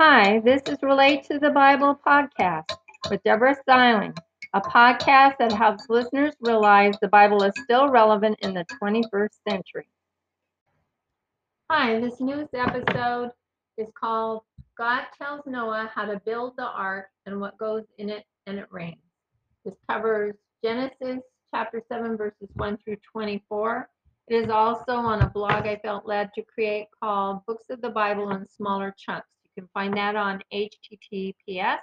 Hi, this is Relate to the Bible podcast with Deborah Styling, a podcast that helps listeners realize the Bible is still relevant in the 21st century. Hi, this news episode is called God Tells Noah How to Build the Ark and What Goes in It and It Rains. This covers Genesis chapter 7, verses 1 through 24. It is also on a blog I felt led to create called Books of the Bible in Smaller Chunks. Can find that on https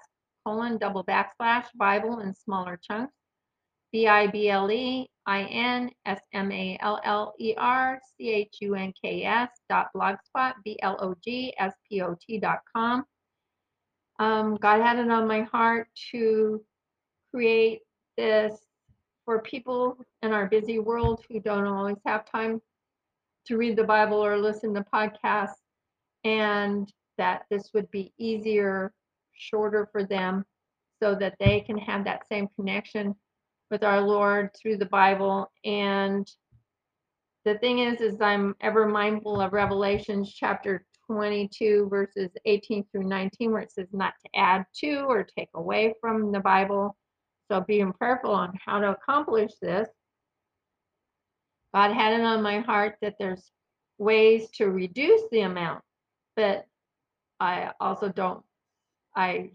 colon double backslash Bible in smaller chunks. B I B L E I N S M A L L E R C H U N K S dot blogspot B L O G S P O T dot com. Um, God had it on my heart to create this for people in our busy world who don't always have time to read the Bible or listen to podcasts, and that this would be easier, shorter for them, so that they can have that same connection with our Lord through the Bible. And the thing is, is I'm ever mindful of Revelations chapter 22, verses 18 through 19, where it says not to add to or take away from the Bible. So being prayerful on how to accomplish this. God had it on my heart that there's ways to reduce the amount, but I also don't, I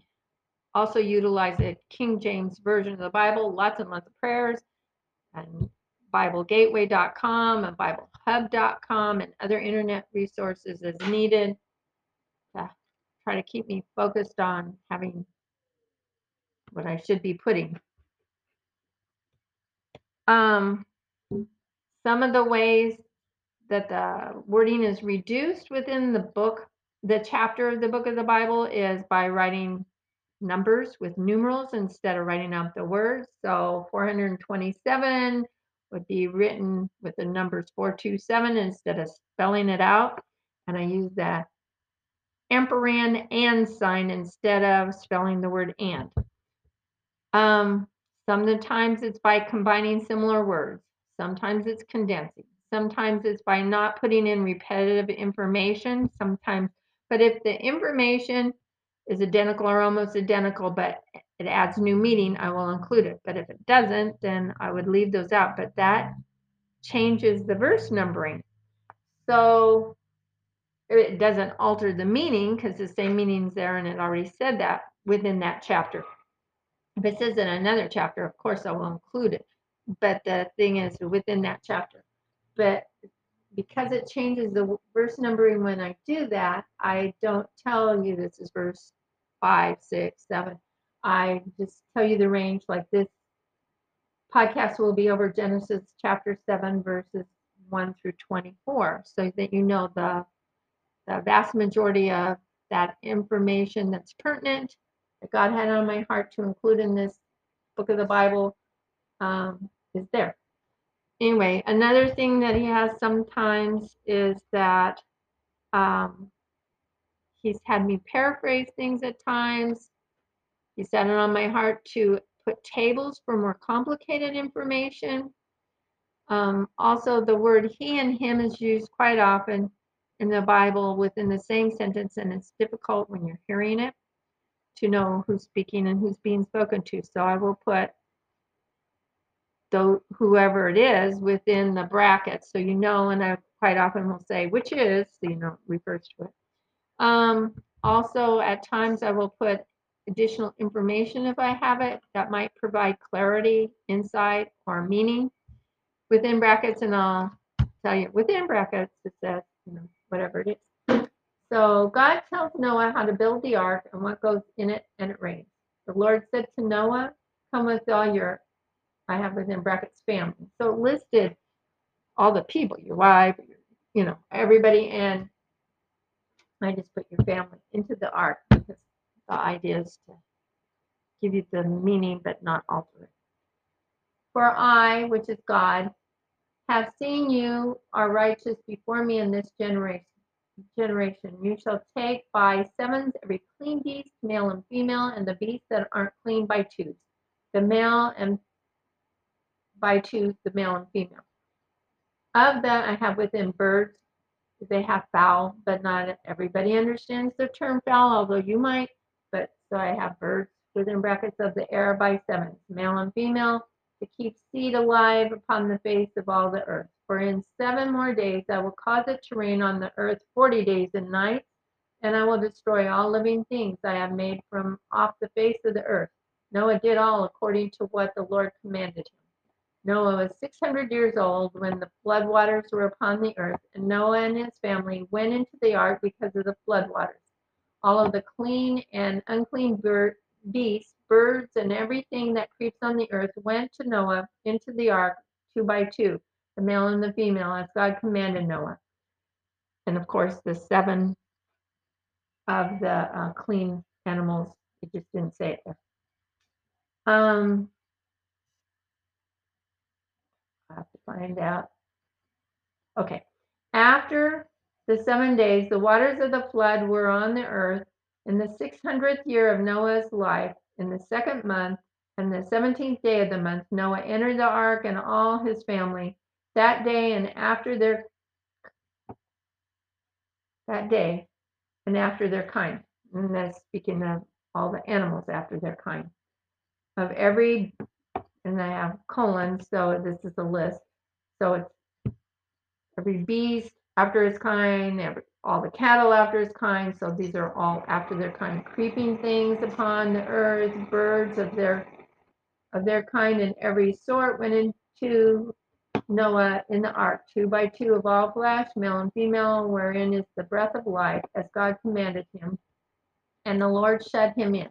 also utilize a King James version of the Bible, lots and lots of prayers, and BibleGateway.com and BibleHub.com and other internet resources as needed to try to keep me focused on having what I should be putting. Um, some of the ways that the wording is reduced within the book, the chapter of the book of the Bible is by writing numbers with numerals instead of writing out the words. So 427 would be written with the numbers 427 instead of spelling it out. And I use that ampersand and sign instead of spelling the word and. Um, sometimes it's by combining similar words. Sometimes it's condensing. Sometimes it's by not putting in repetitive information. Sometimes, but if the information is identical or almost identical, but it adds new meaning, I will include it. But if it doesn't, then I would leave those out. But that changes the verse numbering. So it doesn't alter the meaning because the same meaning's there and it already said that within that chapter. If it says in another chapter, of course I will include it. But the thing is within that chapter. But because it changes the verse numbering when I do that, I don't tell you this is verse five, six, seven. I just tell you the range like this podcast will be over Genesis chapter 7, verses 1 through 24, so that you know the, the vast majority of that information that's pertinent that God had on my heart to include in this book of the Bible um, is there. Anyway, another thing that he has sometimes is that um, he's had me paraphrase things at times. He's had it on my heart to put tables for more complicated information. Um, also, the word he and him is used quite often in the Bible within the same sentence, and it's difficult when you're hearing it to know who's speaking and who's being spoken to. So I will put the whoever it is within the brackets so you know, and I quite often will say which is, so you know, refers to it. Um, also, at times I will put additional information if I have it that might provide clarity, insight, or meaning within brackets, and I'll tell you within brackets it says, you know, whatever it is. So God tells Noah how to build the ark and what goes in it, and it rains. The Lord said to Noah, Come with all your, I have within brackets, family. So it listed all the people, your wife, your, you know, everybody, and I just put your family into the ark because the idea is to give you the meaning but not alter it. For I, which is God, have seen you are righteous before me in this generation generation. You shall take by sevens every clean beast, male and female, and the beasts that aren't clean by twos, the male and by two, the male and female. Of that I have within birds They have fowl, but not everybody understands the term fowl, although you might. But so I have birds within brackets of the air by sevens, male and female, to keep seed alive upon the face of all the earth. For in seven more days I will cause it to rain on the earth forty days and nights, and I will destroy all living things I have made from off the face of the earth. Noah did all according to what the Lord commanded him. Noah was 600 years old when the flood waters were upon the earth, and Noah and his family went into the ark because of the flood waters. All of the clean and unclean beasts, birds, and everything that creeps on the earth went to Noah into the ark two by two, the male and the female, as God commanded Noah. And of course, the seven of the uh, clean animals, it just didn't say it there. Um, I have to find out. Okay. After the seven days, the waters of the flood were on the earth. In the 600th year of Noah's life, in the second month, and the 17th day of the month, Noah entered the ark and all his family. That day and after their that day and after their kind. And that's speaking of all the animals after their kind. Of every and I have colons, so this is a list. So it's every beast after its kind, every, all the cattle after its kind. So these are all after their kind, creeping things upon the earth, birds of their of their kind and every sort went into Noah in the ark, two by two of all flesh, male and female, wherein is the breath of life, as God commanded him. And the Lord shut him in.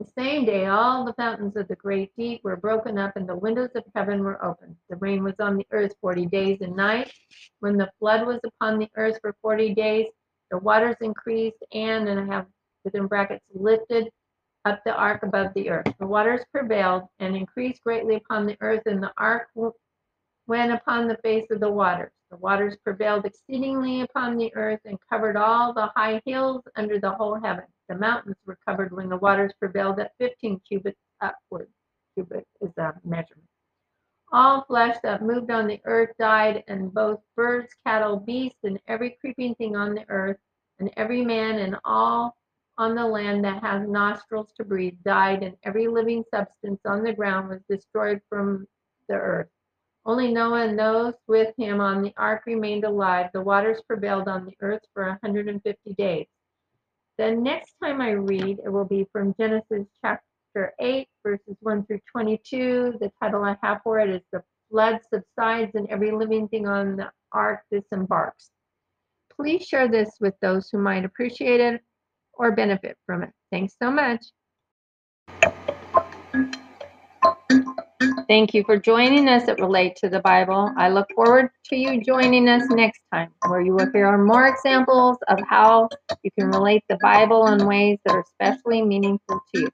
The same day, all the fountains of the great deep were broken up, and the windows of heaven were opened. The rain was on the earth forty days and nights. When the flood was upon the earth for forty days, the waters increased, and, and I have within brackets, lifted up the ark above the earth. The waters prevailed and increased greatly upon the earth, and the ark went upon the face of the waters. The waters prevailed exceedingly upon the earth and covered all the high hills under the whole heaven. The mountains were covered when the waters prevailed at 15 cubits upward. Cubit is a measurement. All flesh that moved on the earth died, and both birds, cattle, beasts, and every creeping thing on the earth, and every man and all on the land that has nostrils to breathe died, and every living substance on the ground was destroyed from the earth. Only Noah and those with him on the ark remained alive. The waters prevailed on the earth for 150 days. The next time I read, it will be from Genesis chapter 8, verses 1 through 22. The title I have for it is The Flood Subsides and Every Living Thing on the Ark Disembarks. Please share this with those who might appreciate it or benefit from it. Thanks so much. Thank you for joining us at Relate to the Bible. I look forward to you joining us next time, where you will hear more examples of how you can relate the Bible in ways that are especially meaningful to you.